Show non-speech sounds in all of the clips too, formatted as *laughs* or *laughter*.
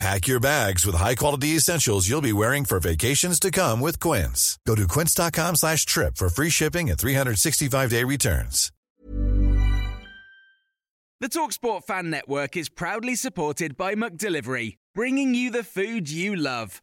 Pack your bags with high-quality essentials you'll be wearing for vacations to come with Quince. Go to quince.com slash trip for free shipping and 365-day returns. The TalkSport Fan Network is proudly supported by McDelivery, bringing you the food you love.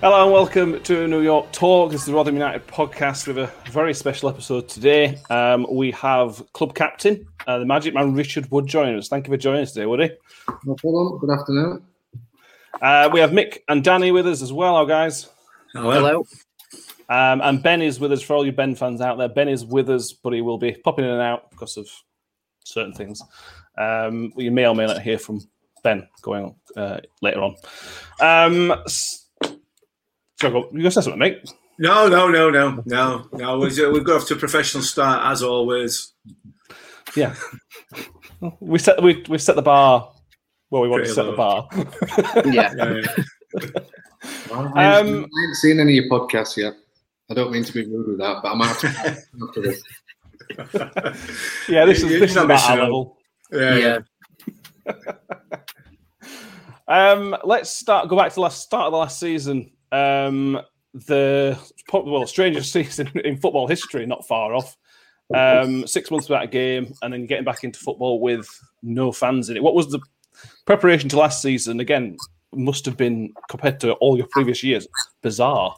Hello and welcome to New York Talk. This is the Rotherham United podcast with a very special episode today. Um, we have club captain, uh, the Magic Man Richard Wood, joining us. Thank you for joining us today, Woody. No problem. Good afternoon. Uh, we have Mick and Danny with us as well, our guys. Hello. Um, and Ben is with us for all you Ben fans out there. Ben is with us, but he will be popping in and out because of certain things. Um, you may or may not hear from Ben going on uh, later on. Um, s- so go, you going to say something, mate? No, no, no, no, no, no. We've we've got off to a professional start as always. Yeah. we set we we set the bar well we want to Pretty set the bar. Yeah. *laughs* Yeah, yeah. I haven't, Um, I haven't seen any of your podcasts yet. I don't mean to be rude with that, but I'm have to after this. *laughs* yeah, this is You're this is not about our out. level. yeah, Yeah. *laughs* Um, let's start. Go back to the last start of the last season. Um, the well, strangest *laughs* season in football history, not far off. Um, six months without a game, and then getting back into football with no fans in it. What was the preparation to last season? Again, must have been compared to all your previous years bizarre.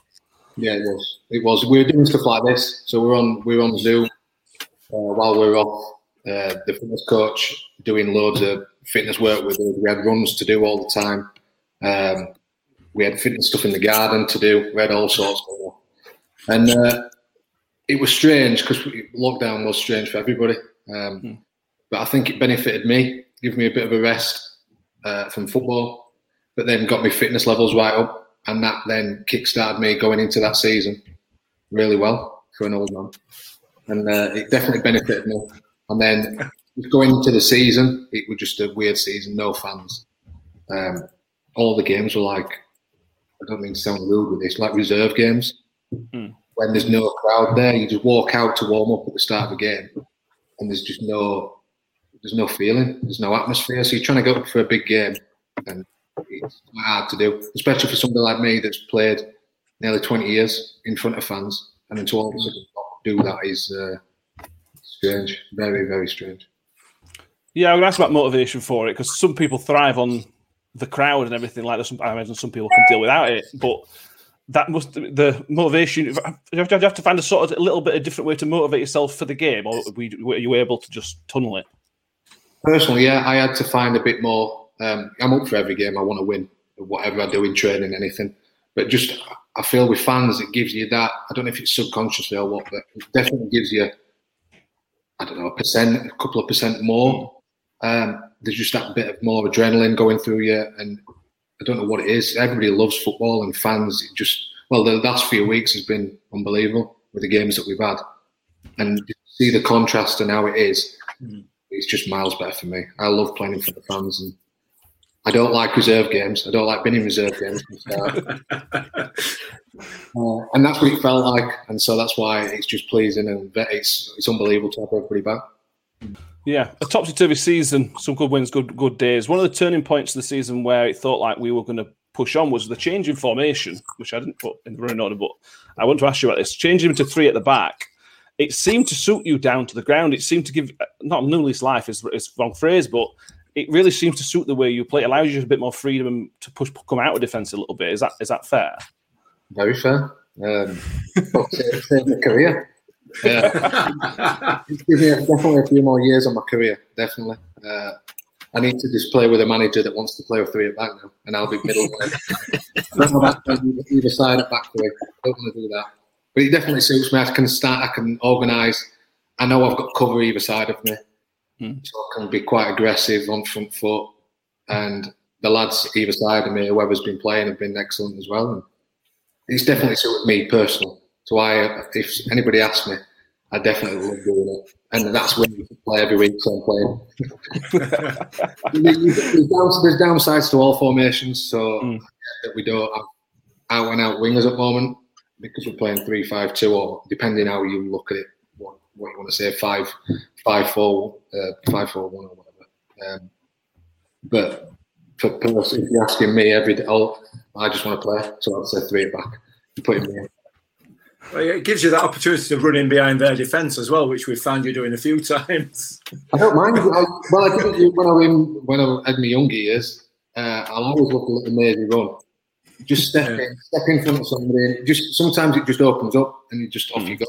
Yeah, it was. It was. We were doing stuff like this. So we're on we're on Zoom uh, while we're off. Uh, the fitness coach doing loads of fitness work with us. We had runs to do all the time. Um, we had fitness stuff in the garden to do. We had all sorts of stuff. And uh, it was strange because lockdown was strange for everybody. Um, But I think it benefited me, gave me a bit of a rest uh, from football, but then got my fitness levels right up, and that then kick-started me going into that season really well for an old man, and uh, it definitely benefited me. And then going into the season, it was just a weird season, no fans. Um, all the games were like, I don't mean to sound rude with this, like reserve games. Mm. When there's no crowd there, you just walk out to warm up at the start of the game, and there's just no, there's no feeling, there's no atmosphere. So you're trying to go up for a big game, and it's quite hard to do, especially for somebody like me that's played nearly 20 years in front of fans, and then to all of a sudden do that is uh, strange, very, very strange. Yeah, going to ask about motivation for it because some people thrive on the crowd and everything like that. I imagine some people can deal without it, but that must the motivation. You have to, you have to find a sort of a little bit of different way to motivate yourself for the game, or were you able to just tunnel it? Personally, yeah, I had to find a bit more. Um, I'm up for every game. I want to win, whatever I do in training, anything. But just, I feel with fans, it gives you that. I don't know if it's subconsciously or what, but it definitely gives you, I don't know, a percent, a couple of percent more. Um, there's just that bit of more adrenaline going through you, and I don't know what it is. Everybody loves football and fans. It just, well, the last few weeks has been unbelievable with the games that we've had, and see the contrast and how it is. It's just miles better for me. I love playing for the fans, and I don't like reserve games. I don't like being in reserve games. *laughs* uh, and that's what it felt like, and so that's why it's just pleasing and it's it's unbelievable to have everybody back. Yeah, a topsy turvy season, some good wins, good good days. One of the turning points of the season where it thought like we were going to push on was the change in formation, which I didn't put in the running order, but I want to ask you about this. Changing to three at the back, it seemed to suit you down to the ground. It seemed to give not new lease life is is wrong phrase, but it really seems to suit the way you play. It allows you a bit more freedom to push come out of defence a little bit. Is that is that fair? Very fair. Um, *laughs* career. Yeah. give me a, definitely a few more years on my career. Definitely. Uh, I need to just play with a manager that wants to play with three at back now, and I'll be middle. *laughs* either side at back three. I don't want to do that. But it definitely suits me. I can start. I can organise. I know I've got cover either side of me, mm. so I can be quite aggressive on front foot. And the lads either side of me, whoever's been playing, have been excellent as well. And it's definitely suited me personally. So I, if anybody asks me, I definitely love doing it, and that's when you play every week. So I'm playing. *laughs* there's, downsides to all formations, so mm. that we don't have out and out wingers at the moment because we're playing three five two or depending how you look at it, what, what you want to say five five four uh, five four one or whatever. Um, but for if you're asking me every day, oh, I just want to play, so I'd say three back. Put me in. Well, it gives you that opportunity to run in behind their defence as well, which we've found you doing a few *laughs* times. I don't mind. I, well, I did it when I was in, when I had my younger years. Uh, I'll always look at the mazy run. Just step yeah. in, step in front of somebody. Just sometimes it just opens up and you just off mm. you go.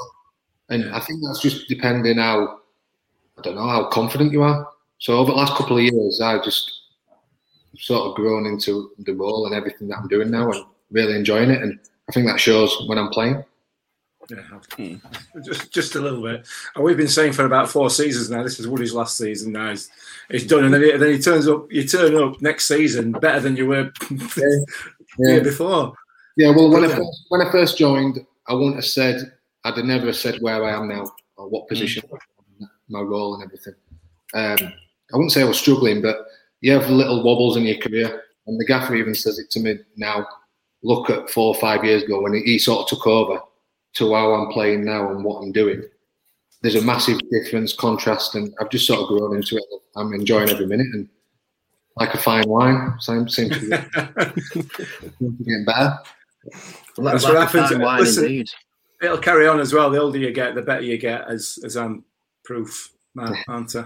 And. I think that's just depending how I don't know how confident you are. So over the last couple of years, I've just sort of grown into the role and everything that I'm doing now, and really enjoying it. And I think that shows when I'm playing. Yeah, hmm. just just a little bit. And we've been saying for about four seasons now. This is Woody's last season now. He's, he's done, and then he, then he turns up. You turn up next season better than you were *laughs* yeah. yeah. before. Yeah, well, when I first, when I first joined, I wouldn't have said I'd have never said where I am now or what position, mm. my role, and everything. Um, I wouldn't say I was struggling, but you have little wobbles in your career, and the gaffer even says it to me now. Look at four or five years ago when he, he sort of took over to how I'm playing now and what I'm doing. There's a massive difference, contrast, and I've just sort of grown into it. I'm enjoying every minute, and like a fine wine, same seems to be getting better. Well, that's like what happens. Wine, Listen, it'll carry on as well. The older you get, the better you get, as as I'm proof, man, *laughs* aren't I?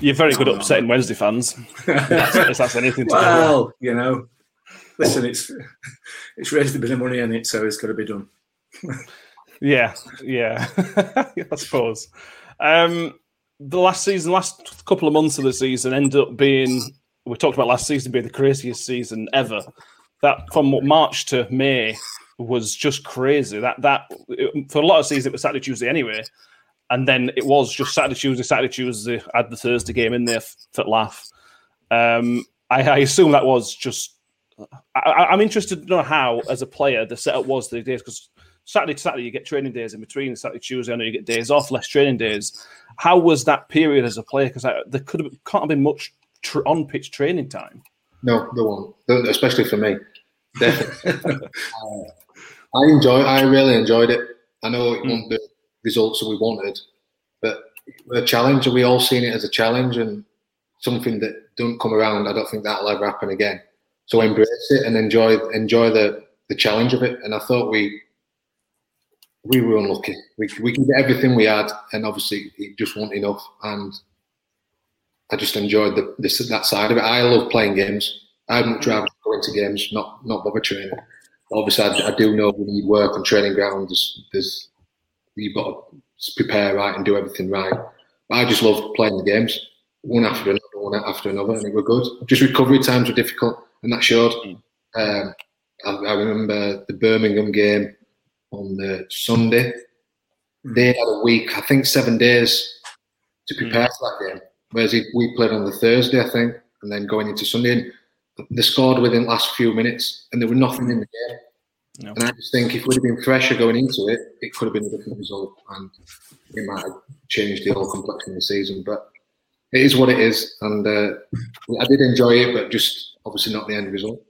You're very good at upsetting Wednesday fans. if that's anything to well, you know, listen, it's *laughs* it's raised a bit of money in it, so it's got to be done yeah, yeah, *laughs* I suppose. Um, the last season, last couple of months of the season, ended up being. We talked about last season being the craziest season ever. That from March to May was just crazy. That that it, for a lot of seasons it was Saturday Tuesday anyway, and then it was just Saturday Tuesday Saturday Tuesday. Had the Thursday game in there for laugh. Um, I, I assume that was just I, am interested to know how, as a player, the setup was the days because Saturday to Saturday you get training days in between. Saturday Tuesday, I know you get days off, less training days. How was that period as a player? Because there could have can't have been much tr- on pitch training time. No, there won't, especially for me. Definitely. *laughs* uh, I enjoy. I really enjoyed it. I know it mm. wasn't the results that we wanted, but a challenge, we all seen it as a challenge and something that don't come around. I don't think that'll ever happen again. So embrace it and enjoy enjoy the the challenge of it. And I thought we we were unlucky. We we can get everything we had, and obviously it just wasn't enough. And I just enjoyed the, the that side of it. I love playing games. I'd much rather go into games, not not bother training. Obviously, I, I do know we need work on training ground. There's, there's you've got to prepare right and do everything right. But I just love playing the games, one after another, one after another, and it were good. Just recovery times were difficult and that showed. Mm. Um, I, I, remember the Birmingham game on the Sunday. Mm. They had a week, I think, seven days to mm. prepare mm. for that game. Whereas we played on the Thursday, I think, and then going into Sunday, they scored within the last few minutes, and there was nothing in the game. No. And I just think if we'd have been fresher going into it, it could have been a different result, and it might have changed the whole complexion of the season. But it is what it is, and uh, I did enjoy it, but just obviously not the end result.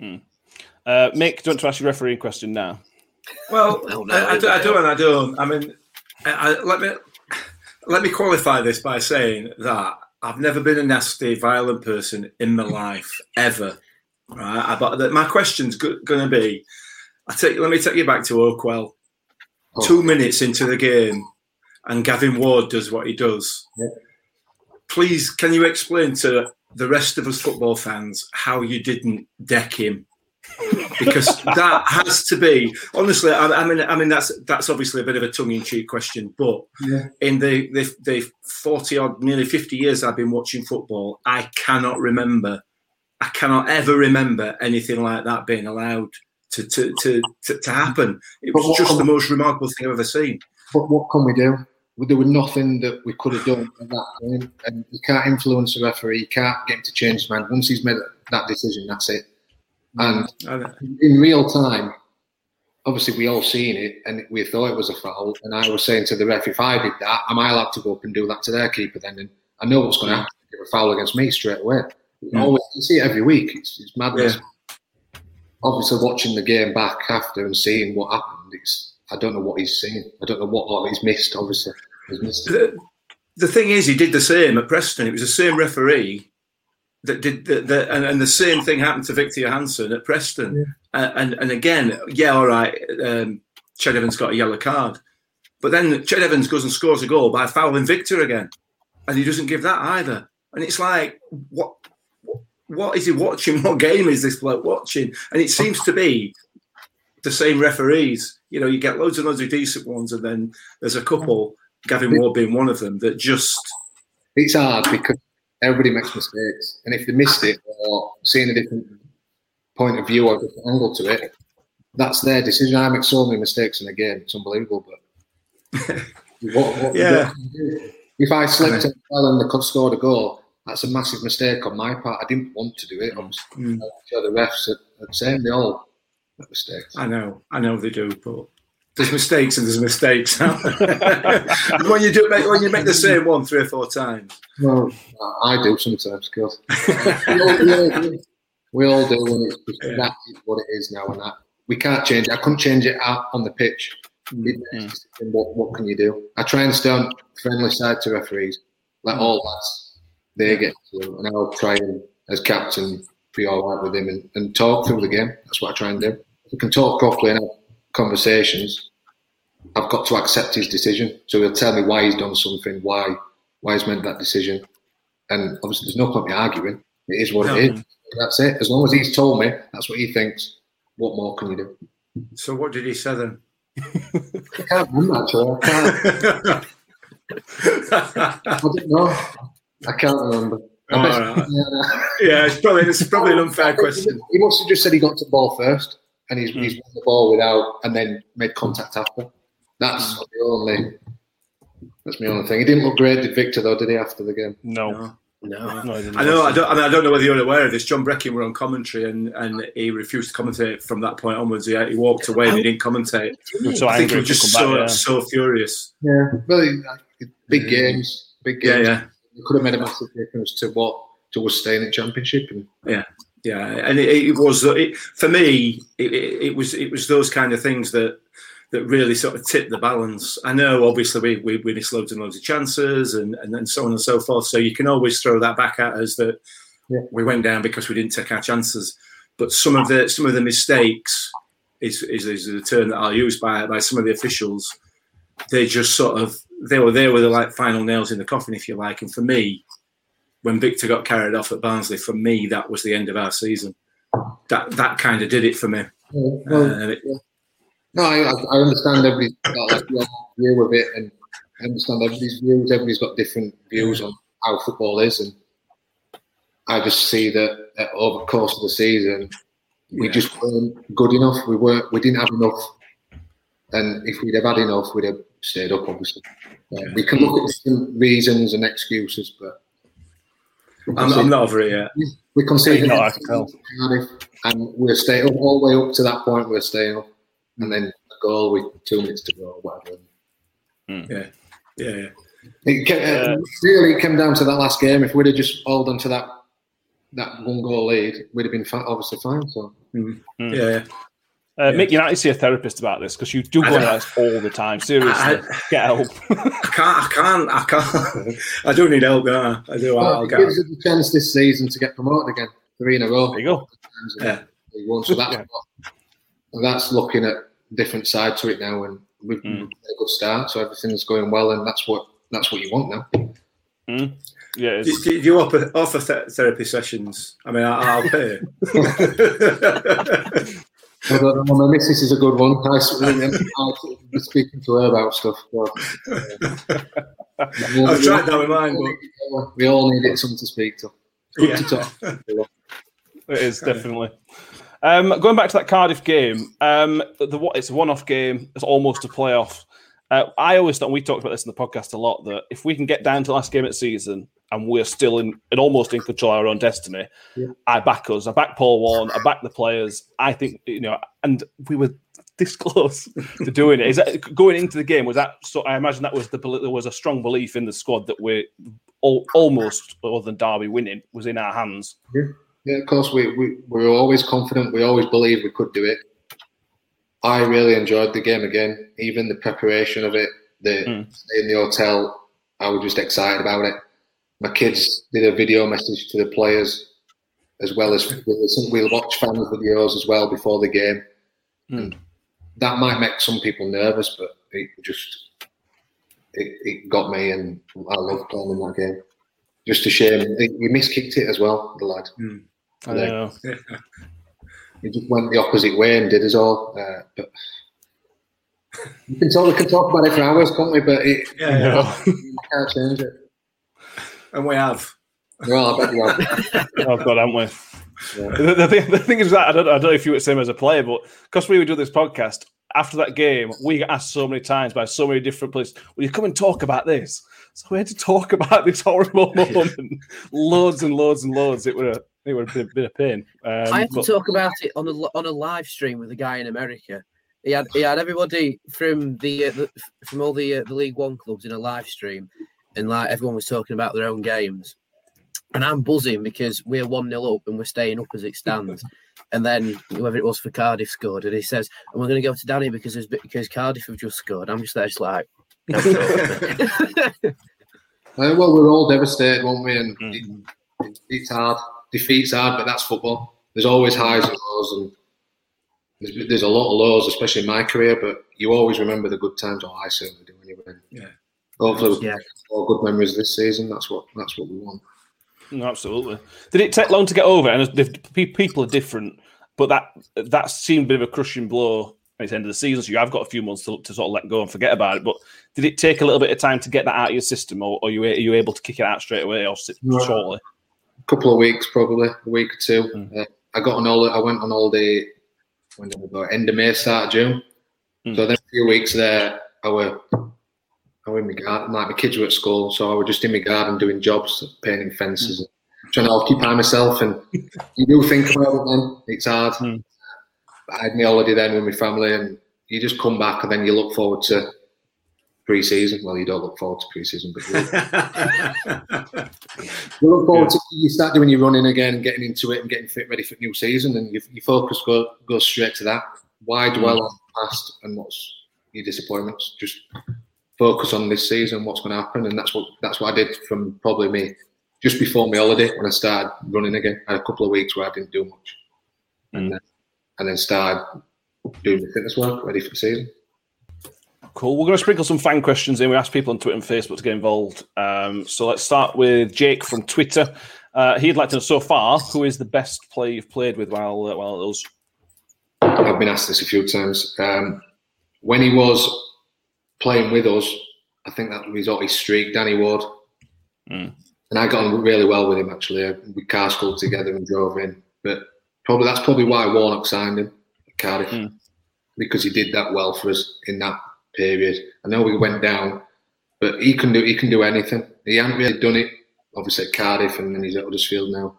Uh, Mick, do you want to ask your referee question now? Well, No, no, I, I, do, I do and I don't. I mean, I, I, let me let me qualify this by saying that I've never been a nasty, violent person in my life ever. Right? I, but my question's going to be: I take. Let me take you back to Oakwell. Oh. Two minutes into the game, and Gavin Ward does what he does. Yeah. Please, can you explain to the rest of us football fans how you didn't deck him? Because that has to be honestly. I, I mean, I mean that's that's obviously a bit of a tongue-in-cheek question, but Yeah. in the, the the forty odd, nearly fifty years I've been watching football, I cannot remember, I cannot ever remember anything like that being allowed to to to to, to happen. It was just the most remarkable thing I've ever seen. But what can we do? There was nothing that we could have done at that point, and you can't influence the referee. You can't get him to change his mind. Once he's made that decision, that's it. And in real time, obviously we all seen it and we thought it was a foul. And I was saying to the ref, if I did that, am I allowed to go up and do that to their keeper then? And I know what's going to happen. Give a foul against me straight away. You Always, you see it every week. It's, it's madness. Obviously, watching the game back after and seeing what happened, it's I don't know what he's seen. I don't know what oh, he's missed. Obviously, he's missed. The, the thing is, he did the same at Preston. It was the same referee that did the, the and, and the same thing happened to Viktor Johansson at Preston. Uh, and and again, yeah, all right, um, Ched Evans got a yellow card, but then Ched Evans goes and scores a goal by fouling Viktor again, and he doesn't give that either. And it's like, what? What is he watching? *laughs* What game is this bloke watching? And it seems to be the same referees. You know, you get loads and loads of decent ones, and then there's a couple, Gavin Ward being one of them, that just It's hard because everybody makes mistakes, and if they missed it or seeing a different point of view or a different angle to it, that's their decision. I make so many mistakes in a game; it's unbelievable. But *laughs* what, what, Yeah. what can you do? if I slipped and fell and they could scored a goal, that's a massive mistake on my part. I didn't want to do it. Obviously, Mm. I'm sure the refs are the same. They all make mistakes. I know, I know they do, but there's mistakes and there's mistakes. *laughs* when you do make when you make the same one three or four times. Well, I do sometimes, because we, all- we all do. We all do, and it's Yeah. that is what it is now. And that we can't change it. I couldn't change it out on the pitch. Hmm. It- it's- What, what can you do? I try and stay on friendly side to referees, like hmm. all lads. They get to and I'll try and, as captain, be all right with him and, and talk through the game. That's what I try and do. If we can talk properly and conversations, I've got to accept his decision. So he'll tell me why he's done something, why why he's made that decision. And obviously, there's no point me arguing. It is what No. it is. That's it. As long as he's told me that's what he thinks, what more can you do? So what did he say then? I can't remember actually. I can't. *laughs* I don't know. I can't remember. Bet- right. yeah. *laughs* yeah, it's probably it's probably an unfair question. He must have just said he got to the ball first, and he's, Hmm. he's won the ball without, and then made contact after. That's Hmm. the only. That's my only thing. He didn't look great, did Viktor? Though, did he? After the game? No. No. No. No, I I know. I don't. I mean, I don't know whether you're aware of this. John Breckin were on commentary, and, and he refused to commentate from that point onwards. He, he walked away and he didn't commentate. So I think he was just so back, yeah. so furious. Yeah. Well, big games, big Yeah, games. yeah. He could have made a massive difference to what to us staying in championship. And Yeah, and it, it was it, for me. It, it, was it was those kind of things that that really sort of tipped the balance. I know, obviously, we we, we missed loads and loads of chances, and and then so on and so forth. So you can always throw that back at us that Yeah. we went down because we didn't take our chances. But some of the some of the mistakes is is, is the term that I'll use by by some of the officials. They just sort of they were they were the like final nails in the coffin, if you like. And for me, when Viktor got carried off at Barnsley, for me that was the end of our season. That that kind of did it for me. well, Uh, it- no, I, I understand everybody's got like your view of it, and I understand everybody's views. Everybody's got different views on how football is, and I just see that uh, over the course of the season, we Yeah. just weren't good enough. We weren't. We didn't have enough. And if we'd have had enough, we'd have stayed up. Obviously, Uh, we can look at different reasons and excuses, but I'm, I'm not over it yet. we conceded No, can tell. Cardiff, and we're staying up all the way up to that point. We're staying up, and then a goal with two minutes to go, whatever. Hmm. Yeah, yeah. It came, uh, really it came down to that last game. If we'd have just held on to that that one goal lead, we'd have been fi- obviously fine. So hmm. Yeah. Uh, Mick, you need to see a therapist about this because you do go on this all the time. Seriously, I- get help. I can't. I can't. I can't. I do need help, don't I? I do. Well, I'll it get. gives us a chance this season to get promoted again, three in a row. there you go. Yeah. League One. So that's what, that's looking at a different side to it now, and we've Mm. had a good start. So everything's going well, and that's what that's what you want now. Yeah, Do, do you offer, offer therapy sessions? I mean, I, I'll pay. *laughs* *laughs* Well, my missus is a good one. I was speaking to her about stuff. So, uh, *laughs* I've tried that with mine, but we all needed someone to speak to. Good Yeah. to talk. *laughs* it is definitely. Um, going back to that Cardiff game, um, the what it's a one-off game. It's almost a playoff. Uh, I always thought we talked about this in the podcast a lot that if we can get down to the last game of the season and we're still in and almost in control of our own destiny, Yeah. I back us. I back Paul Warne. I back the players. I think you know, and we were this *laughs* close to doing it. Is that going into the game? Was that so? I imagine that was the there was a strong belief in the squad that we're all, almost other than Derby winning was in our hands. Yeah, of course, we, we, we were always confident. We always believed we could do it. I really enjoyed the game again, even the preparation of it, the Mm. in the hotel. I was just excited about it. My kids did a video message to the players, as well as we'll watch fans videos as well before the game. And that might make some people nervous, but it just it, it got me, and I love playing in that game. Just a shame we miskicked it as well, the lad. I know. *laughs* He just went the opposite way and did us all. Uh, but we can talk, we can talk about it for hours, can't we? But it, yeah, yeah. you can't change it. and we have. Well, I bet you have. Oh *laughs* God, haven't we? The, the, thing, the thing is that I don't, I don't know if you were the same as a player, but because we would do this podcast after that game, we got asked so many times by so many different places, "Will you come and talk about this?" So we had to talk about this horrible *laughs* moment, loads and loads and loads. It would have, it would have been, been a pain. Um, I had to but- talk about it on a on a live stream with a guy in America. He had he had everybody from the, uh, the from all the uh, the League One clubs in a live stream, and like everyone was talking about their own games. And I'm buzzing because we're one 0 up and we're staying up as it stands. *laughs* and then whoever it was for Cardiff scored, and he says, "And we're going to go to Danny because there's- because Cardiff have just scored." I'm just there, just like. Uh, *laughs* well, we're all devastated, weren't we? And Mm. it, it, it's hard. Defeat's hard, but that's football. There's always highs and lows, and there's, there's a lot of lows, especially in my career. But you always remember the good times. Or I certainly do, anyway. Yeah. Hopefully, we Yeah. get more good memories this season. That's what that's what we want. No, absolutely. Did it take long to get over? And people are different, but that that seemed a bit of a crushing blow at the end of the season. So you have got a few months to, to sort of let go and forget about it. But did it take a little bit of time to get that out of your system, or, or you are you able to kick it out straight away, or sit No. shortly? Couple of weeks, probably a week or two. Mm. Uh, I got on all. I went on holiday when did go? End of May, start of June. Mm. So then a few weeks there, I were I were in my garden. Like my kids were at school, so I was just in my garden doing jobs, painting fences, and trying to occupy myself. And *laughs* you do think about it then. It's hard. Mm. I had my holiday then with my family, and you just come back, and then you look forward to pre-season. Well, you don't look forward to pre-season, but you, *laughs* look forward to you start doing your running again and getting into it and getting fit ready for the new season and your, your focus go, goes straight to that. Why mm. dwell on the past and what's your disappointments? Just focus on this season what's going to happen and that's what that's what I did from probably me just before my holiday when I started running again. I had a couple of weeks where I didn't do much. Mm. And, then, and then started doing the fitness work ready for the season Cool. We're going to sprinkle some fan questions in. We asked people on Twitter and Facebook to get involved. Um, so let's start with Jake from Twitter. Uh, he'd like to know so far who is the best player you've played with while uh, while at us. I've been asked this a few times. Um, when he was playing with us, I think that was his streak, Danny Ward. Mm. And I got on really well with him actually. We car schooled together and drove in. But probably that's probably why Warnock signed him Cardiff Mm. because he did that well for us in that period. I know we went down, but he can do he can do anything. He hadn't really done it, obviously at Cardiff, and then he's at Huddersfield now.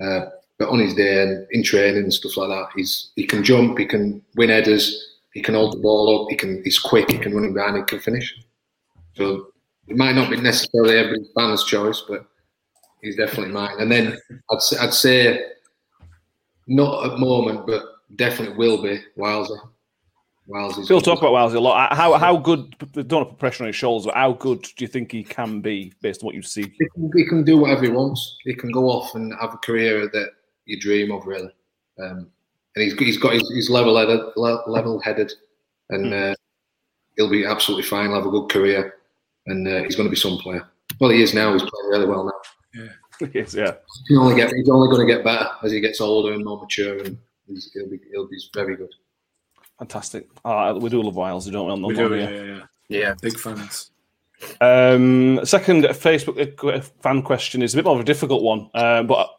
Uh, but on his day and in training and stuff like that, he's he can jump, he can win headers, he can hold the ball up, he can he's quick, he can run behind, he can finish. So it might not be necessarily every fan's choice, but he's definitely mine. And then I'd say, I'd say not at the moment, but definitely will be Wilesy. Phil talk about Wilesy a lot. How how good? Don't want to put pressure on his shoulders. But how good do you think he can be based on what you see? He can, he can do whatever he wants. He can go off and have a career that you dream of, really. Um, and he's he's got his, he's level headed, level headed, and uh, he'll be absolutely fine. He'll have a good career, and uh, he's going to be some player. Well, he is now. He's playing really well now. Yeah. *laughs* Yes, yeah. He only get, he's only going to get better as he gets older and more mature, and he's, he'll be he'll be very good. Fantastic. Uh, we do love Wiles, don't we? On the We do, line yeah, here? yeah, yeah. Yeah. Big fans. Um, second Facebook uh, fan question is a bit more of a difficult one, um, but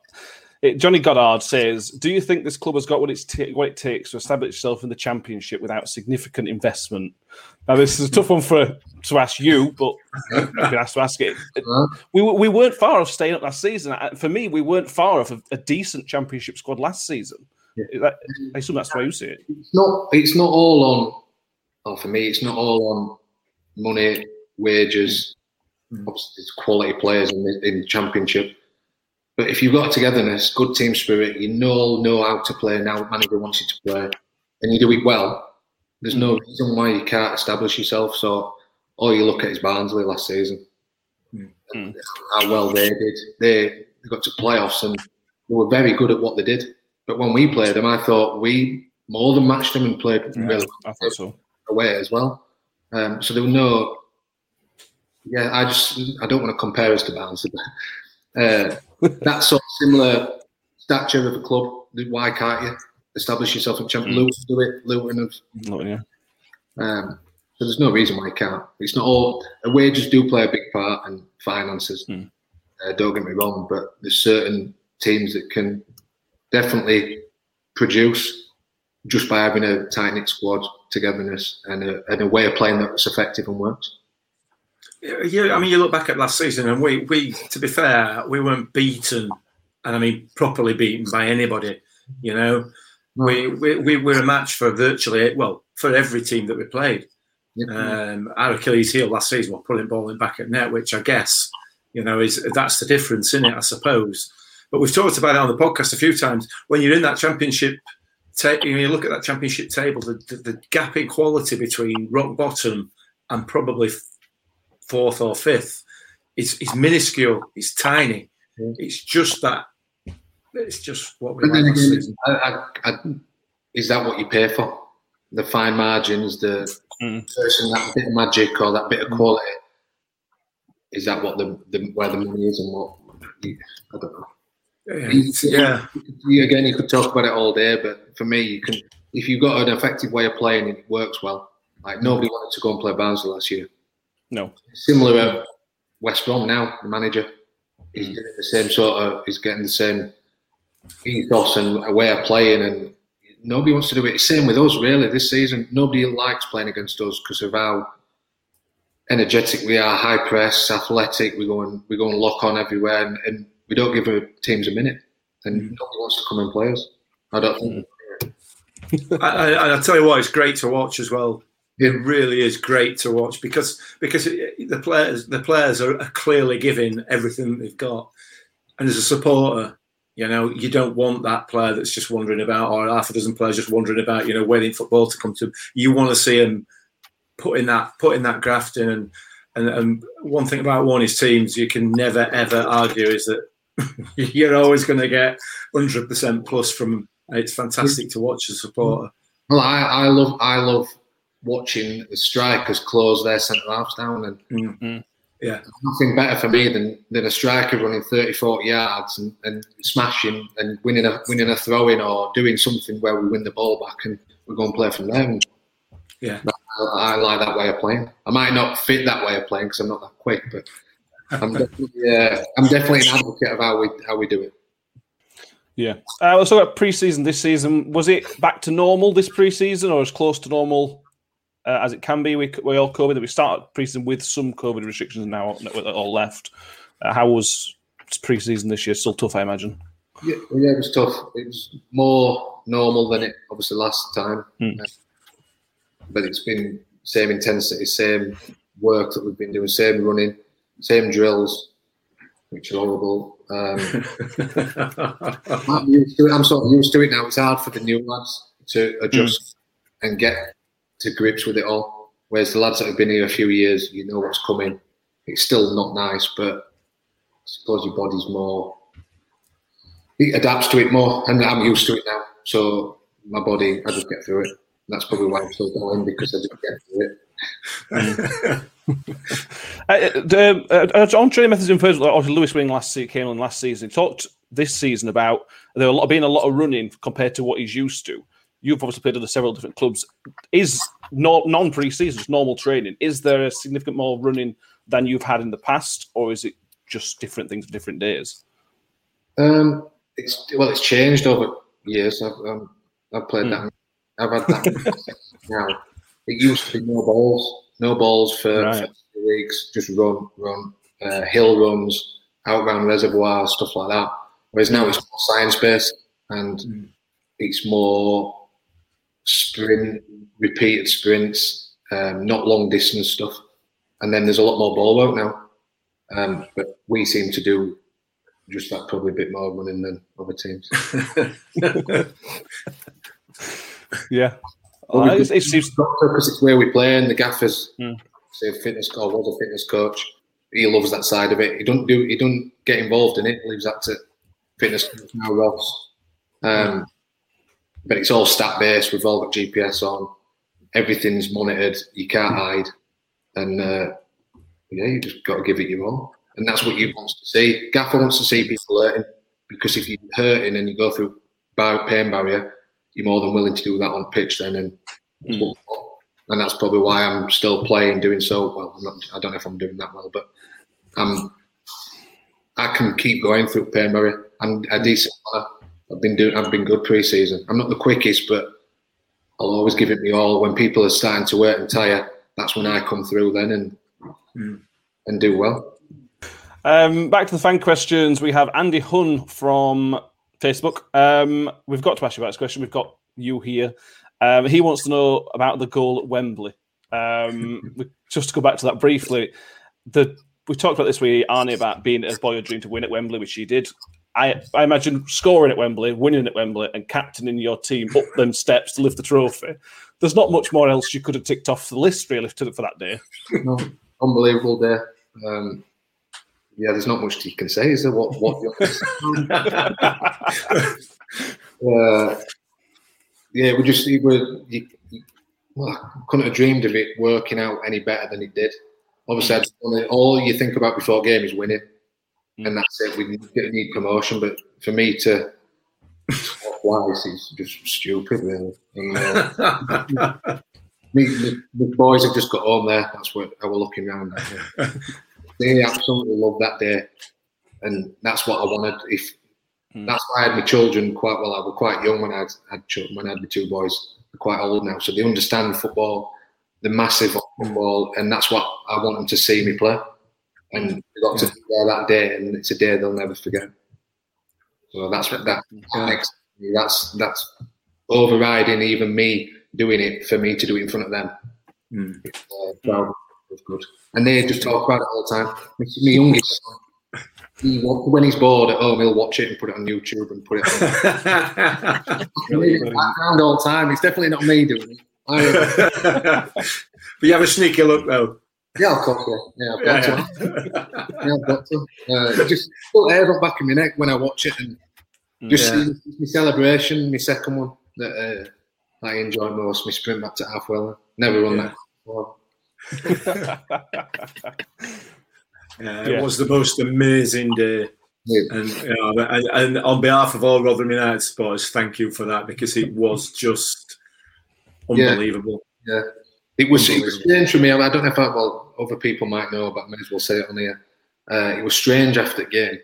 it, Johnny Goddard says, "Do you think this club has got what it's ta- what it takes to establish itself in the Championship without significant investment?" Now, this is a tough one for to ask you, but you can ask to ask it. *laughs* We, were- we weren't far off staying up last season. Uh, For me, we weren't far off a, a decent Championship squad last season. Is that- mm. I assume that's why you see it. It's not it's not all on. Oh, for me, it's not all on money, wages. Mm. Mm. Obviously, it's quality players in the, in the championship. But if you've got togetherness, good team spirit, you know know how to play, and how the manager wants you to play, and you do it well. There's no reason why you can't establish yourself. So all you look at is Barnsley last season, Mm. how well they did. They, they got to playoffs and they were very good at what they did. But when we played them, I thought we more than matched them and played really I thought so. away as well. Um, so there were no. Yeah, I just I don't want to compare us to Barnsley, *laughs* but uh, that sort of similar stature of a club. Why can't you establish yourself in champion? Mm. Luton do it. Luton have. No, yeah. Um, so there's no reason why you can't. It's not all. Wages do play a big part and finances. Mm. Uh, don't get me wrong, but there's certain teams that can definitely produce just by having a tight knit squad, togetherness, and a, and a way of playing that's effective and works. Yeah, I mean, you look back at last season, and we, we, to be fair, we weren't beaten, and I mean properly beaten by anybody. You know, we, we we were a match for virtually well for every team that we played. Um, our Achilles heel last season was pulling ball in back at net, which I guess you know is that's the difference in it, I suppose. But we've talked about it on the podcast a few times. When you're in that championship, ta- you, know, you look at that championship table, the, the, the gap in quality between rock bottom and probably fourth or fifth is, is minuscule. It's tiny. It's just that. It's just what we But like then again. I, I, I, is that what you pay for? The fine margins, the Mm. person that bit of magic or that bit of quality. Is that what the, the where the money is and what? I don't know. Yeah, it's- yeah. You, again, you could talk about it all day, but for me, you can if you've got an effective way of playing, it works well. Like nobody wanted to go and play Barnsley last year. No. Similar at West Brom now, the manager he's getting the same sort of he's getting the same ethos and a way of playing, and nobody wants to do it. Same with us, really. This season, nobody likes playing against us because of how energetic we are, high press, athletic. We go and we go and lock on everywhere, and, and we don't give our teams a minute, and mm. nobody wants to come and play us. I don't think. *laughs* I, I, and I tell you what, it's great to watch as well. It really is great to watch because because it, the players the players are, are clearly giving everything they've got, and as a supporter, you know, you don't want that player that's just wandering about, or half a dozen players just wandering about, you know, waiting for football to come to. You want to see them putting that putting that graft in, and and, and one thing about Warney's teams, you can never ever argue is that *laughs* you're always going to get hundred percent plus from It's fantastic to watch as a supporter. Well, I, I love I love watching the strikers close their centre halves down, and Mm. Yeah. nothing better for me than, than a striker running 30, 40 yards and, and smashing and winning a winning a throw in or doing something where we win the ball back and we go and play from there. And Yeah. I, I like that way of playing. I might not fit that way of playing because I'm not that quick, but I'm definitely, uh, I'm definitely an advocate of how we how we do it. Yeah. Uh, let's talk about pre-season this season. Was it back to normal this pre-season, or as close to normal uh, as it can be We, with all COVID? That we started pre-season with some COVID restrictions now all left. Uh, how was pre-season this year? Still tough, I imagine. Yeah, yeah, it was tough. It was more normal than it obviously last time, Hmm. but it's been same intensity, same work that we've been doing, same running, same drills, which are horrible. Um, *laughs* I'm, used to it. I'm sort of used to it now. It's hard for the new lads to adjust and get to grips with it all. Whereas the lads that have been here a few years, you know what's coming. It's still not nice, but I suppose your body's more. It adapts to it more, and I'm used to it now. So my body, I just get through it. That's probably why I'm still going because I just get through it. Uh, the, *laughs* uh, on training methods in first, obviously Lewis Wing last season came on last season. He talked this season about there a lot, being a lot of running compared to what he's used to. You've obviously played under several different clubs. Is no, non pre-season, just normal training? Is there a significant more running than you've had in the past, or is it just different things for different days? Um, it's well, it's changed over years. I've um, I've played that. I've had that *laughs* now. It used to be no balls, no balls for, Right. for weeks. Just run, run, uh, hill runs, out round reservoir, stuff like that. Whereas now it's more science based and it's more sprint, repeated sprints, um, not long distance stuff. And then there's a lot more ball work now. Um, but we seem to do just that probably a bit more running than other teams. *laughs* Yeah, Well, Uh, we- it's- it seems because it's where we play and the gaffers Hmm. say fitness coach was a fitness coach. He loves that side of it. He don't do he don't get involved in it. He leaves that to fitness coach now Ross. Um, but it's all stat based. We've all got GPS on. Everything's monitored. You can't hide, and uh, yeah, you just got to give it your all. And that's what you want to see. Gaffer wants to see people hurting because if you're hurting and you go through bar- pain barrier, you're more than willing to do that on pitch then. And that's what we want. and that's probably why I'm still playing, doing so well. I'm not, I don't know if I'm doing that well, but um, I can keep going through pain barrier. I'm a decent runner. I've been doing. I've been good pre-season. I'm not the quickest, but I'll always give it me all. When people are starting to work and tire, that's when I come through then and and do well. Um, back to the fan questions. We have Andy Hun from Facebook. Um, we've got to ask you about this question. We've got you here. Um, he wants to know about the goal at Wembley. Um, *laughs* just to go back to that briefly, the we talked about this with Arnie about being a boy a dream to win at Wembley, which he did. I, I imagine scoring at Wembley, winning at Wembley, and captaining your team up them steps to lift the trophy. There's not much more else you could have ticked off the list really for that day. No, unbelievable day. Um, yeah, there's not much you can say, is there? What what? *laughs* uh, yeah, we just we were. You, well, I couldn't have dreamed of it working out any better than it did. Obviously, all you think about before a game is winning, and that's it. We need, need promotion, but for me to talk wise is just stupid, really. And, *laughs* uh, me, the, the boys have just got home there. That's what I was looking around at. *laughs* They absolutely loved that day, and that's what I wanted. If hmm. that's why I had my children quite well. I was quite young when I had, had children. When I had my two boys, they're quite old now, so they understand football, the massive football, and that's what I want them to see me play. And they got to be there that day, and it's a day they'll never forget. So that's what that, that makes me. That's that's overriding even me doing it for me to do it in front of them. Hmm. Uh, proud hmm. Was good. And they just talk about it all the time. My, my youngest son, he, when he's bored at home, he'll watch it and put it on YouTube and put it on *laughs* background all the time. It's definitely not me doing it. *laughs* But you have a sneaky look though. yeah, of course, yeah. Yeah, I've got to. *laughs* Yeah, I've got to. Uh, just put hairs up back in my neck when I watch it and just Yeah. see my celebration, my second one that uh, I enjoy most, my sprint back to halfwell. Never run that before. *laughs* Yeah, it was the most amazing day. Yeah. And, you know, and, and on behalf of all Rotherham United supporters, thank you for that because it was just unbelievable. Yeah, it was, it was strange for me. I don't know if I, well, other people might know, but I may as well say it on here. Uh, it was strange after the game.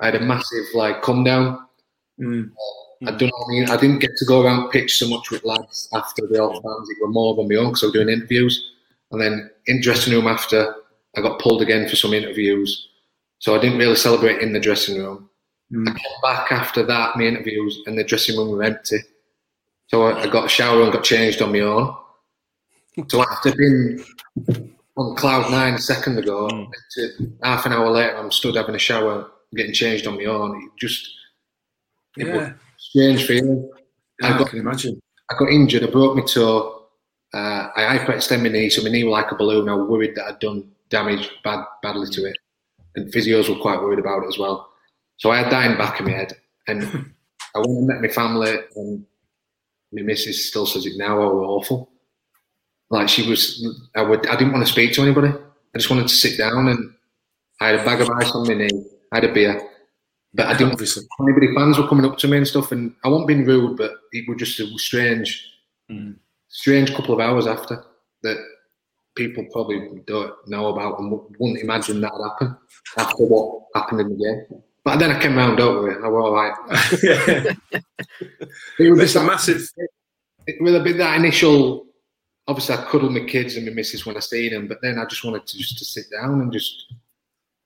I had a massive like come down. Mm. I don't know. I mean, I didn't get to go around pitch so much with lads after the off fans. It were more on my own because I was doing interviews, and then in dressing room after, I got pulled again for some interviews. So I didn't really celebrate in the dressing room. Hmm. I came back after that, my interviews, and the dressing room were empty. So I, I got a shower and got changed on my own. So after being on cloud nine a second ago. Hmm. To half an hour later, I'm stood having a shower, getting changed on my own. It just it was Yeah, a strange feeling. I, I got can imagine. I got injured. I broke my toe. Uh, I hyperextended my knee, so my knee was like a balloon. I was worried that I'd done damage bad, badly to it, and physios were quite worried about it as well. So I had that in the back of my head, and *laughs* I went and met my family, and my missus still says it now. Was awful. Like she was, I would, I didn't want to speak to anybody. I just wanted to sit down, and I had a bag of ice on my knee. I had a beer, but I didn't Obviously. anybody fans were coming up to me and stuff, and I wasn't being rude, but it was just strange, strange couple of hours after that people probably don't know about and wouldn't imagine that happen after what happened in the game. But then I came round, don't I was all right. yeah. It was just a massive. it was a bit that initial. Obviously, I cuddled my kids and my missus when I seen them, but then I just wanted to just to sit down and just.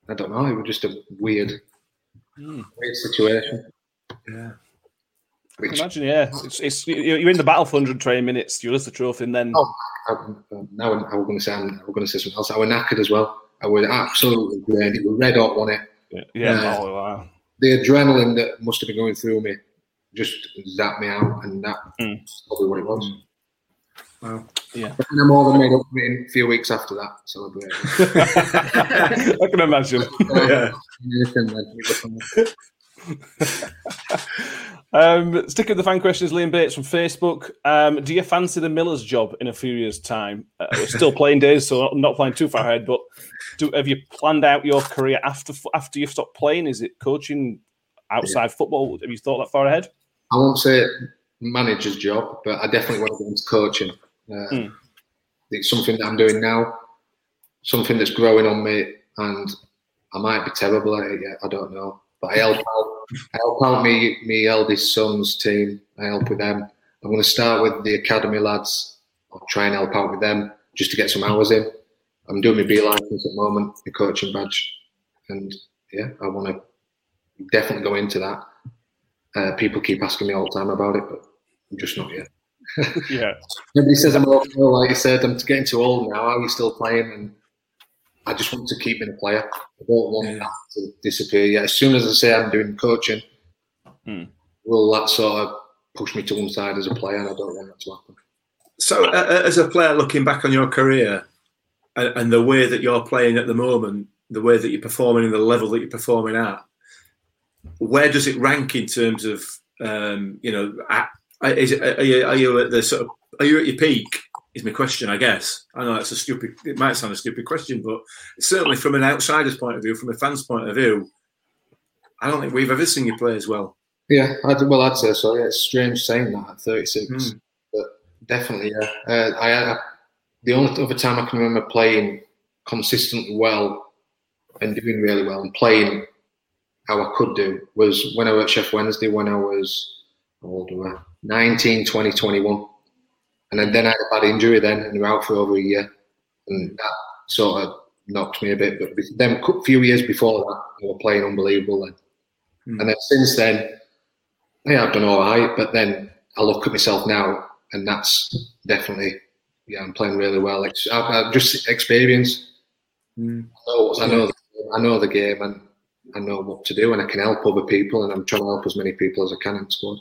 I don't know. It was just a weird, hmm. weird situation. Yeah. I can imagine, yeah. It's, it's you're you're in the battle for 120 minutes. You lose the trophy, and then Oh, I, now I was going to say I was going to say something else. I was knackered as well. I was absolutely drained. It was red hot, wasn't it? yeah, Yeah. oh, wow. The adrenaline that must have been going through me just zapped me out, and that's Mm. probably what it was. Wow. But then I more than made up for in a few weeks after that. Celebrating. *laughs* I can imagine. *laughs* Yeah. *laughs* Anything then, it was fine. Um, sticking with the fan questions, Liam Bates from Facebook. Um, do you fancy the Miller's job in a few years' time? Uh, still playing days, so I'm not playing too far ahead. But do, have you planned out your career after after you've stopped playing? Is it coaching outside football? Have you thought that far ahead? I won't say manager's job, but I definitely want to go into coaching. Uh, Mm. It's something that I'm doing now, something that's growing on me, and I might be terrible at it yet. I don't know, but I help out. I help out me, me eldest son's team. I help with them. I'm going to start with the academy lads. I'll try and help out with them just to get some hours in. I'm doing my B license at the moment, the coaching badge, and yeah, I want to definitely go into that. Uh, people keep asking me all the time about it, but I'm just not yet. *laughs* Yeah, Nobody says I'm old, like you said, I'm getting too old now. How are you still playing? And I just want to keep being a player. I don't want that to disappear yet. As soon as I say I'm doing coaching, Hmm. will that sort of push me to one side as a player? And I don't want that to happen. So, uh, as a player looking back on your career and, and the way that you're playing at the moment, the way that you're performing and the level that you're performing at, where does it rank in terms of, um, you know, at, is it, are, you, are you at the sort of, are you at your peak? Is my question, I guess. I know that's a stupid, it might sound a stupid question, but certainly from an outsider's point of view, from a fan's point of view, I don't think we've ever seen you play as well. Yeah, I'd, well, I'd say so. Yeah, it's strange saying that at 36, Hmm. but definitely, yeah. Uh, I, I the only other time I can remember playing consistently well and doing really well and playing how I could do was when I at Sheff Wednesday when I was how old was I? 19, 20, 21. And then, then I had a bad injury then and were out for over a year. And that sort of knocked me a bit. But then a few years before that, I was playing unbelievable then. Hmm. And then since then, yeah, I've done all right. But then I look at myself now, and that's definitely, yeah, I'm playing really well. Like, I've, I've just experience. Hmm. I know, I know, the, I know the game, and I know what to do, and I can help other people, and I'm trying to help as many people as I can in the squad.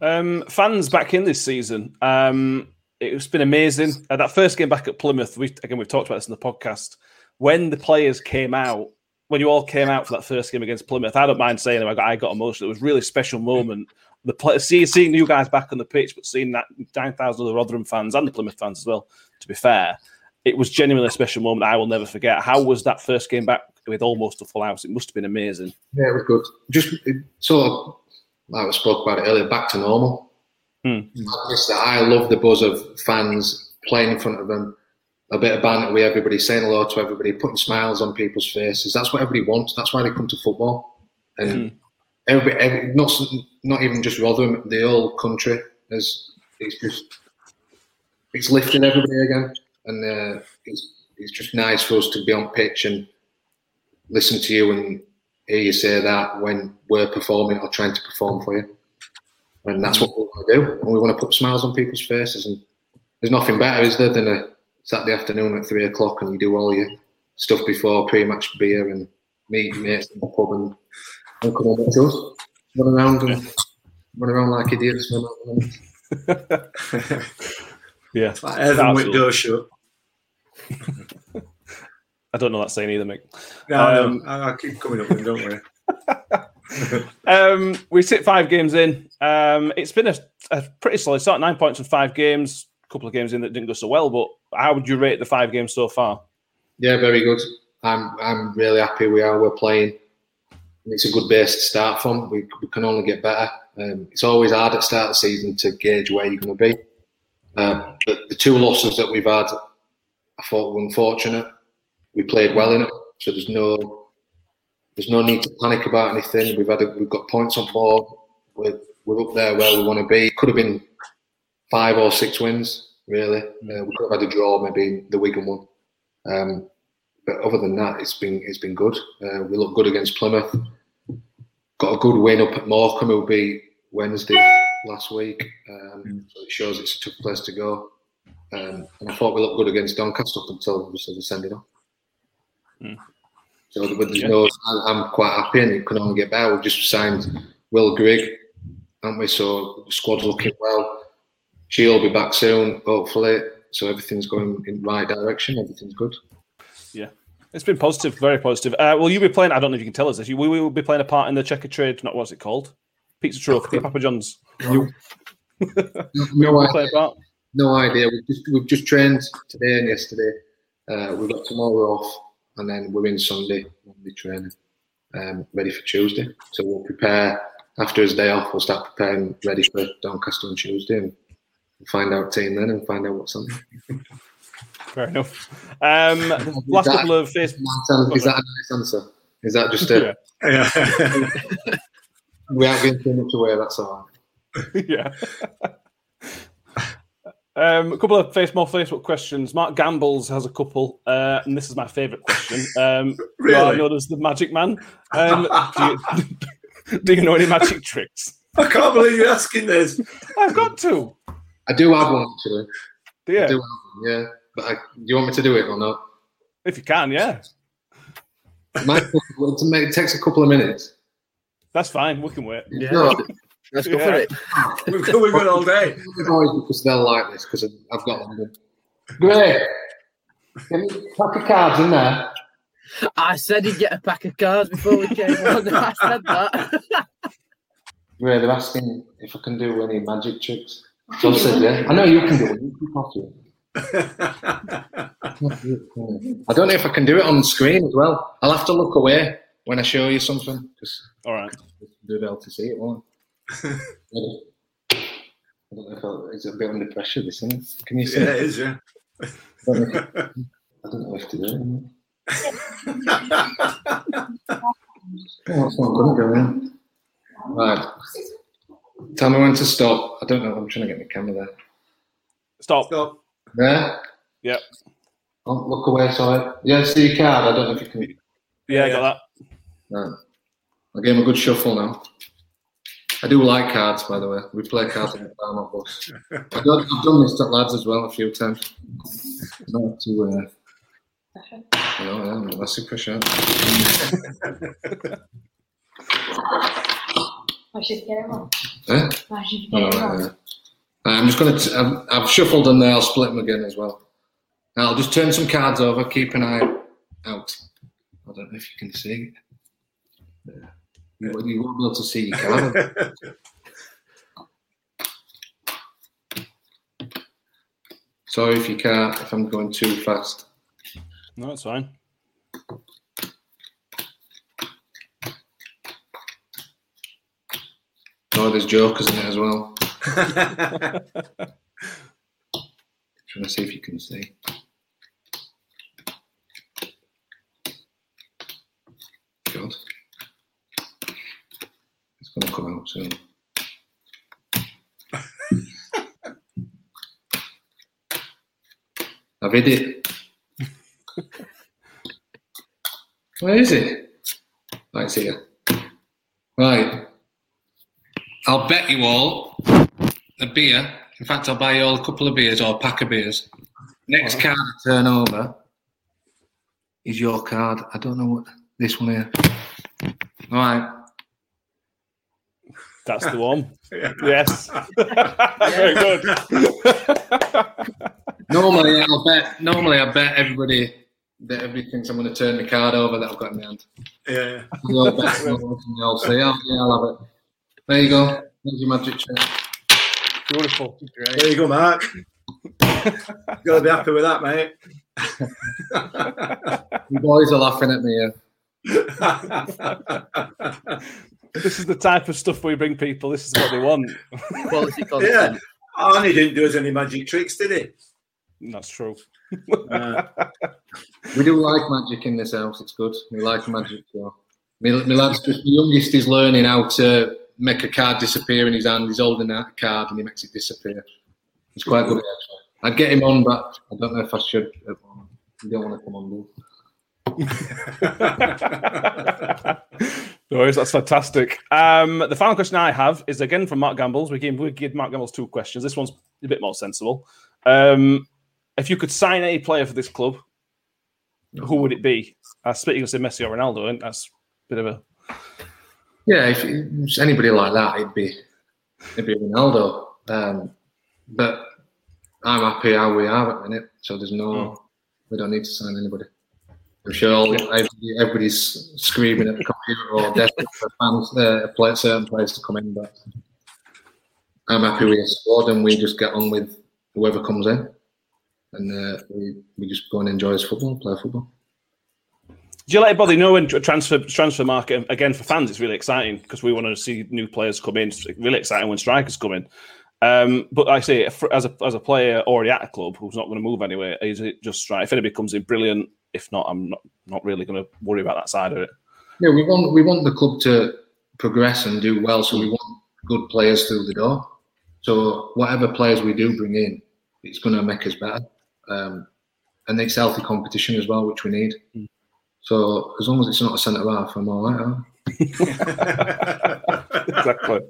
Um, fans back in this season. Um, it's been amazing. Uh, that first game back at Plymouth, we again we've talked about this in the podcast. When the players came out, when you all came out for that first game against Plymouth, I don't mind saying I got, I got emotional. It was really special moment. The play, see, seeing you guys back on the pitch, but seeing that nine thousand other Rotherham fans and the Plymouth fans as well. To be fair, it was genuinely a special moment I will never forget. How was that first game back with almost a full house? It must have been amazing. Yeah, it was good. Just sort of, like I spoke about it earlier, back to normal. That I love the buzz of fans playing in front of them, a bit of banter with everybody, saying hello to everybody, putting smiles on people's faces. That's what everybody wants. That's why they come to football. And everybody, every, not not even just Rotherham, the whole country is it's just it's lifting everybody again, and uh, it's it's just nice for us to be on pitch and listen to you and hear you say that when we're performing or trying to perform for you. And that's what we want to do. And we want to put smiles on people's faces. And there's nothing better, is there, than a Saturday afternoon at three o'clock, and you do all your stuff before pre-match beer and meet mates in the pub and, and come on to us, run around and run around like idiots. for about a minute. Yeah. Like Evan with *laughs* Absolutely. Door shut. I don't know that saying either, Mick. No, no, Um, I- I'll keep coming up with them, don't worry. *laughs* Um, we sit five games in. Um, it's been a, a pretty solid start. Nine points in five games. A couple of games in that didn't go so well. But how would you rate the five games so far? Yeah, very good. I'm I'm really happy we are. We're playing. It's a good base to start from. We, we can only get better. Um, it's always hard at the start of the season to gauge where you're going to be. Uh, but the two losses that we've had, I thought were unfortunate. We played well in it, so there's no there's no need to panic about anything. We've had a, we've got points on board. We're, we're up there where we want to be. Could have been five or six wins, really. Uh, we could have had a draw, maybe the Wigan one. Um, but other than that, it's been it's been good. Uh, we look good against Plymouth. Got a good win up at Morecambe. It will be Wednesday last week. Um, so it shows it's a tough place to go. Um, and I thought we looked good against Doncaster up until obviously the sending off. So, but there's Yeah. no, I- I'm quite happy, and it can only get better. We've just signed Will Grigg, haven't we? So the squad's looking well. She'll be back soon, hopefully. So everything's going in the right direction. Everything's good. Yeah. It's been positive, very positive. Uh, will you be playing? I don't know if you can tell us this. You, will be playing a part in the Checkatrade? Not what's it called? Pizza Trophy, Papa John's. No, Will idea. part? No idea. We've just we've just trained today and yesterday. Uh, we've got tomorrow off, and then we're in Sunday. Monday training, um, ready for Tuesday. So we'll prepare after his day off. We'll start preparing, ready for Doncaster on Tuesday, and we'll find out team then and find out what's on. Fair enough. Um, *laughs* last that- couple of face. Is that a nice answer? Is that just a? *laughs* Yeah. *laughs* We aren't giving too much away. That's all right. yeah. Um, a couple of face more Facebook questions. Mark Gambles has a couple, uh, and this is my favourite question. Um, *laughs* You are Really? known as the Magic Man. Um, do, you, *laughs* do you know any magic tricks? I can't believe you're asking this. I've got to. I do have one actually. I Yeah, do have one, yeah. But I, do you want me to do it or not? if you can, yeah, It, might, well, to make, it takes a couple of minutes. that's fine. We can wait. Yeah, No, let's go Yeah. for it. *laughs* We've got, we've got all day. the because they'll like this because I've got them. Great. Give me a pack of cards in there. I said he'd get a pack of cards before we came on. I said that. *laughs* Great. They're asking if I can do any magic tricks. John said, yeah. I know you can do it. You can copy it. *laughs* I don't know if I can do it on screen as well. I'll have to look away when I show you something because All right. you'll be able to see it, won't I? I don't know if I'll, it's a bit under pressure, this, isn't it? Can you see Yeah, it? it is, yeah. I don't know if, I don't know if to do it. *laughs* Oh, that's not going to go in. Right. Tell me when to stop. I don't know. I'm trying to get my camera there. Stop. Stop. There? Yep. Oh, look away, sorry. Yeah, see your card. I don't know if you can. Yeah, I got that. No. I'll give him a good shuffle now. I do like cards, by the way. We play cards in the farm bus. I've done, I've done this to lads as well a few times. Not to, uh, you know, yeah, that's super shot. I should get him on. Eh? I should get right, on. yeah. I'm just going to. I've, I've shuffled them there. I'll split them again as well. Now I'll just turn some cards over. Keep an eye out. I don't know if you can see. Yeah. You, won't- you won't be able to see your card. *laughs* Sorry if you can't. If I'm going too fast. No, it's fine. Oh, there's jokers in it as well. *laughs* Trying to see if you can see. God. It's going to come out soon. I've it. Where is it? Right, it's here. Right. I'll bet you all a beer. In fact, I'll buy you all a couple of beers or a pack of beers Next card I turn over is your card. I don't know what this one here. All right. That's the *laughs* one. Yes. *laughs* Very good. Normally, I'll bet. Normally, I bet everybody that everybody thinks I'm going to turn the card over that I've got in my hand. Yeah. They all bet, and they say, "Oh, yeah, I'll have it." There you go. There's your magic trick. Beautiful. Great. There you go, Mark. Gotta be happy with that, mate. *laughs* You boys are laughing at me. Yeah. This is the type of stuff we bring people. This is what they want. *laughs* Quality *laughs* content. yeah. Arnie didn't do us any magic tricks, did he? That's true. Uh, *laughs* We do like magic in this house. It's good. We like magic. So. My, my lad's just the youngest is learning how to make a card disappear in his hand. He's holding out a card and he makes it disappear. It's quite good. Actually. I'd get him on, but I don't know if I should. at the moment. You don't want to come on, do you? No worries, that's fantastic. Um, the final question I have is again from Mark Gambles. We give, we give Mark Gambles two questions. This one's a bit more sensible. Um, if you could sign any player for this club, who would it be? I split you could say Messi or Ronaldo, and that's a bit of a Yeah, if it's anybody like that, it'd be it'd be Ronaldo. Um, but I'm happy how we are at the minute, so there's no we don't need to sign anybody. I'm sure everybody, everybody's screaming at the computer or desperate for fans, uh, play, certain players to come in, but I'm happy with the squad and we just get on with whoever comes in, and uh, we we just go and enjoy his football, play football. Do you let it bother you know when transfer transfer market again for fans? It's really exciting because we want to see new players come in. It's really exciting when strikers come in. Um, but like I say, as a as a player already at a club who's not going to move anywhere, is it just right? If anybody comes in, brilliant. If not, I'm not not really going to worry about that side of it. Yeah, we want we want the club to progress and do well, so we want good players through the door. So whatever players we do bring in, it's going to make us better, um, and it's healthy competition as well, which we need. So as long as it's not a centre half, I'm all right. huh? *laughs* exactly.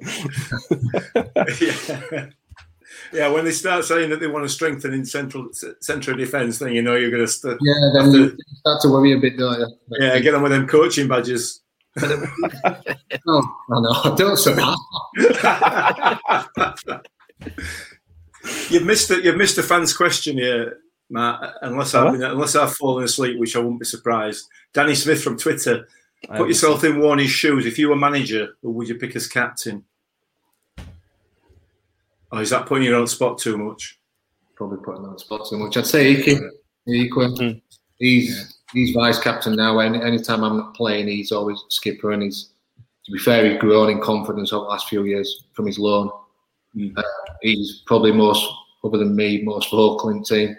*laughs* *laughs* yeah. Yeah, when they start saying that they want to strengthen in central central defence, then you know you're going to st- Yeah, then After- you start to worry a bit, don't you? yeah get on with them coaching badges. No, *laughs* oh, I know. *laughs* Don't say that. *laughs* You've missed it. You've missed a fan's question here, Matt. Unless I've been, unless I've fallen asleep, which I wouldn't be surprised. Danny Smith from Twitter. Put yourself in Warney's shoes. If you were manager, who would you pick as captain? Oh, is that putting you on the spot too much? Probably putting on the spot too much. I'd say Ike. Ike. He's he's vice captain now. Any anytime I'm not playing, he's always skipper, and he's to be fair, he's grown in confidence over the last few years from his loan. Uh, he's probably most, other than me, most vocal in the team,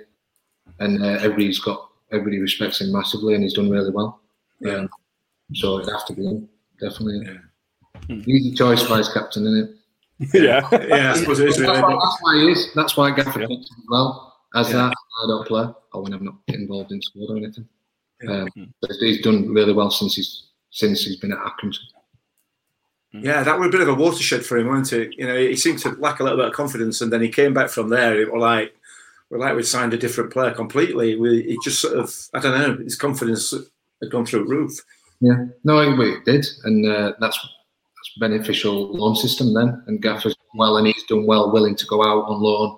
and uh, everybody's got everybody respects him massively, and he's done really well. Um, so it'd have to be him, definitely. Easy choice, vice captain, isn't it? Yeah. Yeah, *laughs* I suppose it is That's really. why, but- that's why he is. That's why Gaffer Yeah. picks him as well. As Yeah. that, I don't play, or when I'm not involved in squad or anything. Yeah. Um, but he's done really well since he's since he's been at Accrington. Yeah, that was a bit of a watershed for him, wasn't it? You know, he seemed to lack a little bit of confidence, and then he came back from there. It was like, we're like we'd signed a different player completely. We, he just sort of, I don't know, his confidence had gone through the roof. Yeah, no, it, he did, and uh, that's that's beneficial loan system then. And Gaffer's done well, and he's done well, willing to go out on loan.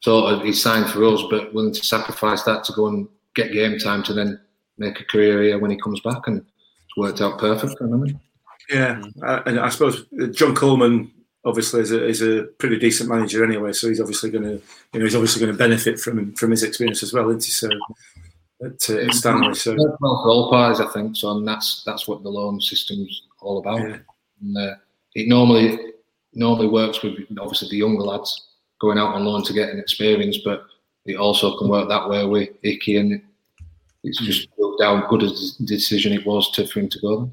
Sort of, he's signed for us, but willing to sacrifice that to go and get game time to then make a career here when he comes back, and it's worked out perfect for him. Yeah, and I suppose John Coleman obviously is a, is a pretty decent manager anyway, so he's obviously going to, you know, he's obviously going to benefit from from his experience as well, isn't he? So at, uh, at Stanley, so well for all parties, I think. So, and that's that's what the loan system's all about. Yeah. And, uh, it normally normally works with obviously the younger lads going out on loan to get an experience, but it also can work that way with Icky, and it's just proved how good a decision it was to for him to go.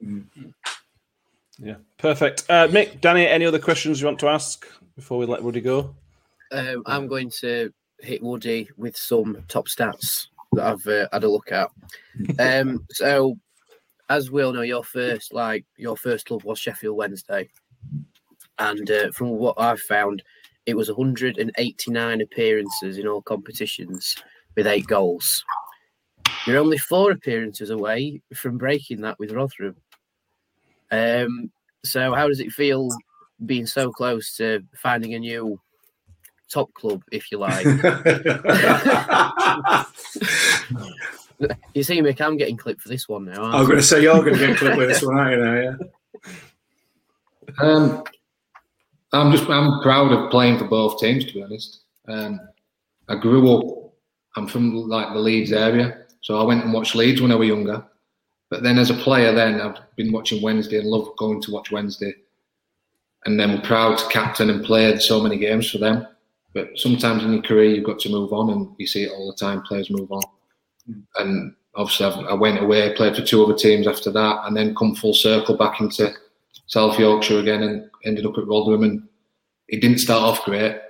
There. Yeah. Perfect. Uh, Mick, Danny, any other questions you want to ask before we let Woody go? Um, I'm going to hit Woody with some top stats that I've uh, had a look at. *laughs* Um, so, as we all know, your first like your first club was Sheffield Wednesday, and uh, from what I've found, it was 189 appearances in all competitions with eight goals. You're only four appearances away from breaking that with Rotherham. Um, so, how does it feel being so close to finding a new top club, if you like? *laughs* *laughs* *laughs* *laughs* you see, Mick, I'm getting clipped for this one now. I was going to say you're going to get clipped with this *laughs* one, aren't you? Now, yeah. Um, I'm just I'm proud of playing for both teams. To be honest, um, I grew up. I'm from like the Leeds area, so I went and watched Leeds when I was younger. But then as a player, then I've been watching Wednesday and love going to watch Wednesday. And then we're proud to captain and play so many games for them. But sometimes in your career, you've got to move on, and you see it all the time. Players move on, and obviously I've, I went away, played for two other teams after that, and then come full circle back into South Yorkshire again, and ended up at Rotherham. And it didn't start off great.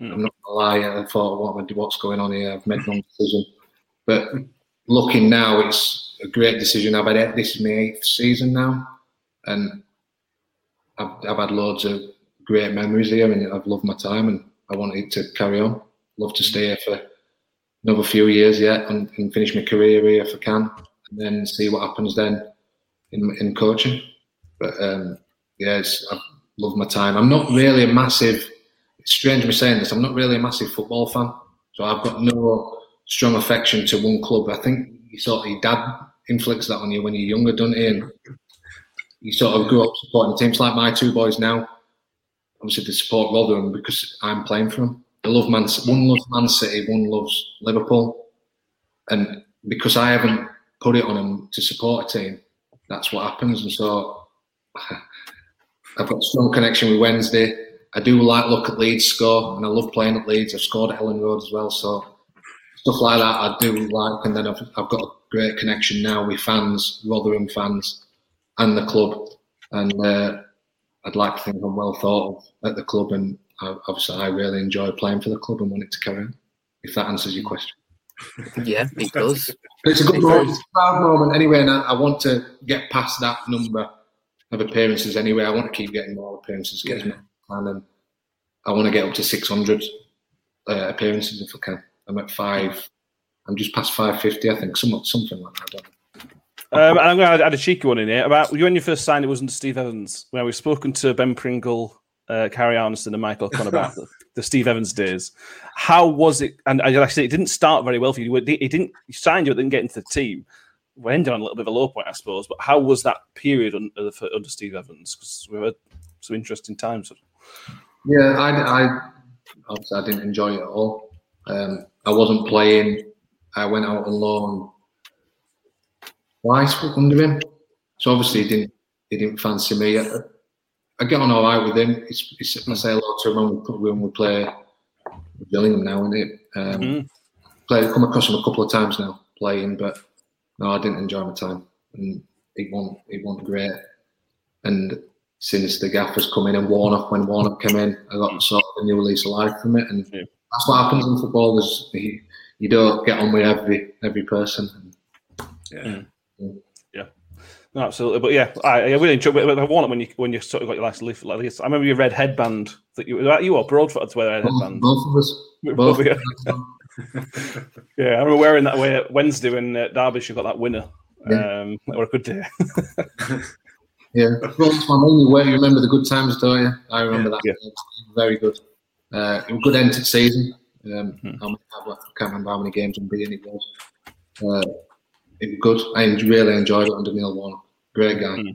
Mm. I'm not gonna lie. I thought, what, what's going on here? I've made the wrong decision. But looking now, it's a great decision. I've had eight, this is my eighth season now, and I've, I've had loads of great memories here, and I've loved my time, and I wanted to carry on. Love to stay here for another few years yet, and, and finish my career here if I can, and then see what happens then in in coaching. But um, yes, I love my time. I'm not really a massive. It's strange me saying this. I'm not really a massive football fan, so I've got no strong affection to one club. I think you sort of your dad inflicts that on you when you're younger, doesn't he? And you sort of grow up supporting teams like my two boys now. Obviously, they support Rotherham because I'm playing for them. They love Man. One loves Man City, one loves Liverpool, and because I haven't put it on them to support a team, that's what happens. And so *laughs* I've got a strong connection with Wednesday. I do like look at Leeds score, and I love playing at Leeds. I've scored at Elland Road as well, so stuff like that I do like. And then I've, I've got a great connection now with fans, Rotherham fans, and the club. And uh, I'd like to think I'm well thought of at the club, and I, obviously I really enjoy playing for the club and want it to carry on. If that answers your question. *laughs* Yeah, it does. But it's a good moment, it's a proud moment anyway, and I, I want to get past that number of appearances anyway. I want to keep getting more appearances, get as many as I and I want to get up to 600 uh, appearances if I can. I'm at five. I'm just past 550, I think, somewhat something like that. I don't know. Um, and I'm going to add a cheeky one in here about you when you first signed. It was under Steve Evans. When we've spoken to Ben Pringle, uh, Kari Arnason, and Michael O'Connor about *laughs* the, Steve Evans days. How was it? And I actually, it didn't start very well for you. It didn't. You signed you, but didn't get into the team. We ended on a little bit of a low point, I suppose. But how was that period under, for, under Steve Evans? Because we had some interesting times. Yeah, I, I obviously I didn't enjoy it at all. Um, I wasn't playing. I went out on loan twice under him, so obviously he didn't he didn't fancy me. I, I get on all right with him. It's, it's I say hello to him when we, when we play with Gillingham now, isn't it? Um, Mhm. Played come across him a couple of times now playing, but no, I didn't enjoy my time, and it wasn't it wasn't great. And since the gaffers come in and Warnock, when Warnock came in, I got sort of a new lease of life from it, and Yeah. that's what happens in football. Is you, you don't get on with every every person. Yeah. No, absolutely, but yeah, I, I really enjoy. But I want it when you when you sort of got your last leaf like this. I remember your red headband that you that you or Broadfoot to wear red headband. both of us, Both both. of you. *laughs* Yeah, I remember wearing that way Wednesday when uh, Derbyshire got that winner. Yeah. Um, or a good day. *laughs* Yeah, well, that's what I mean. You, remember the good times, don't you? I remember that. Yeah. Very good. Uh, it was a good end to the season. Um, Hmm. I can't remember how many games unbeaten it was. Uh, it was good. I really enjoyed it under Neil Warnock. Great guy. Hmm.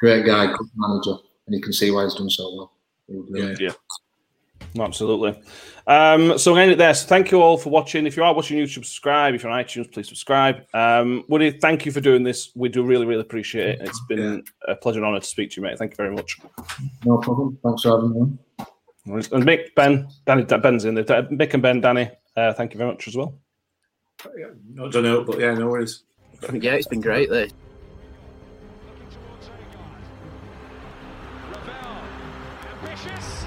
Great guy, good manager. And you can see why he's done so well. It was. Yeah. Absolutely. Um, so I'm going to end it there. So thank you all for watching. If you are watching YouTube, subscribe. If you're on iTunes, please subscribe. Um, Woody, thank you for doing this. We do really, really appreciate it. It's been a pleasure and honour to speak to you, mate. Thank you very much. No problem. Thanks for having me. And Mick, Ben, Danny, Ben's in there. Mick and Ben, Danny, uh, thank you very much as well. Yeah, I don't know, but yeah, no worries. Yeah, it's been great. Ravel, ambitious,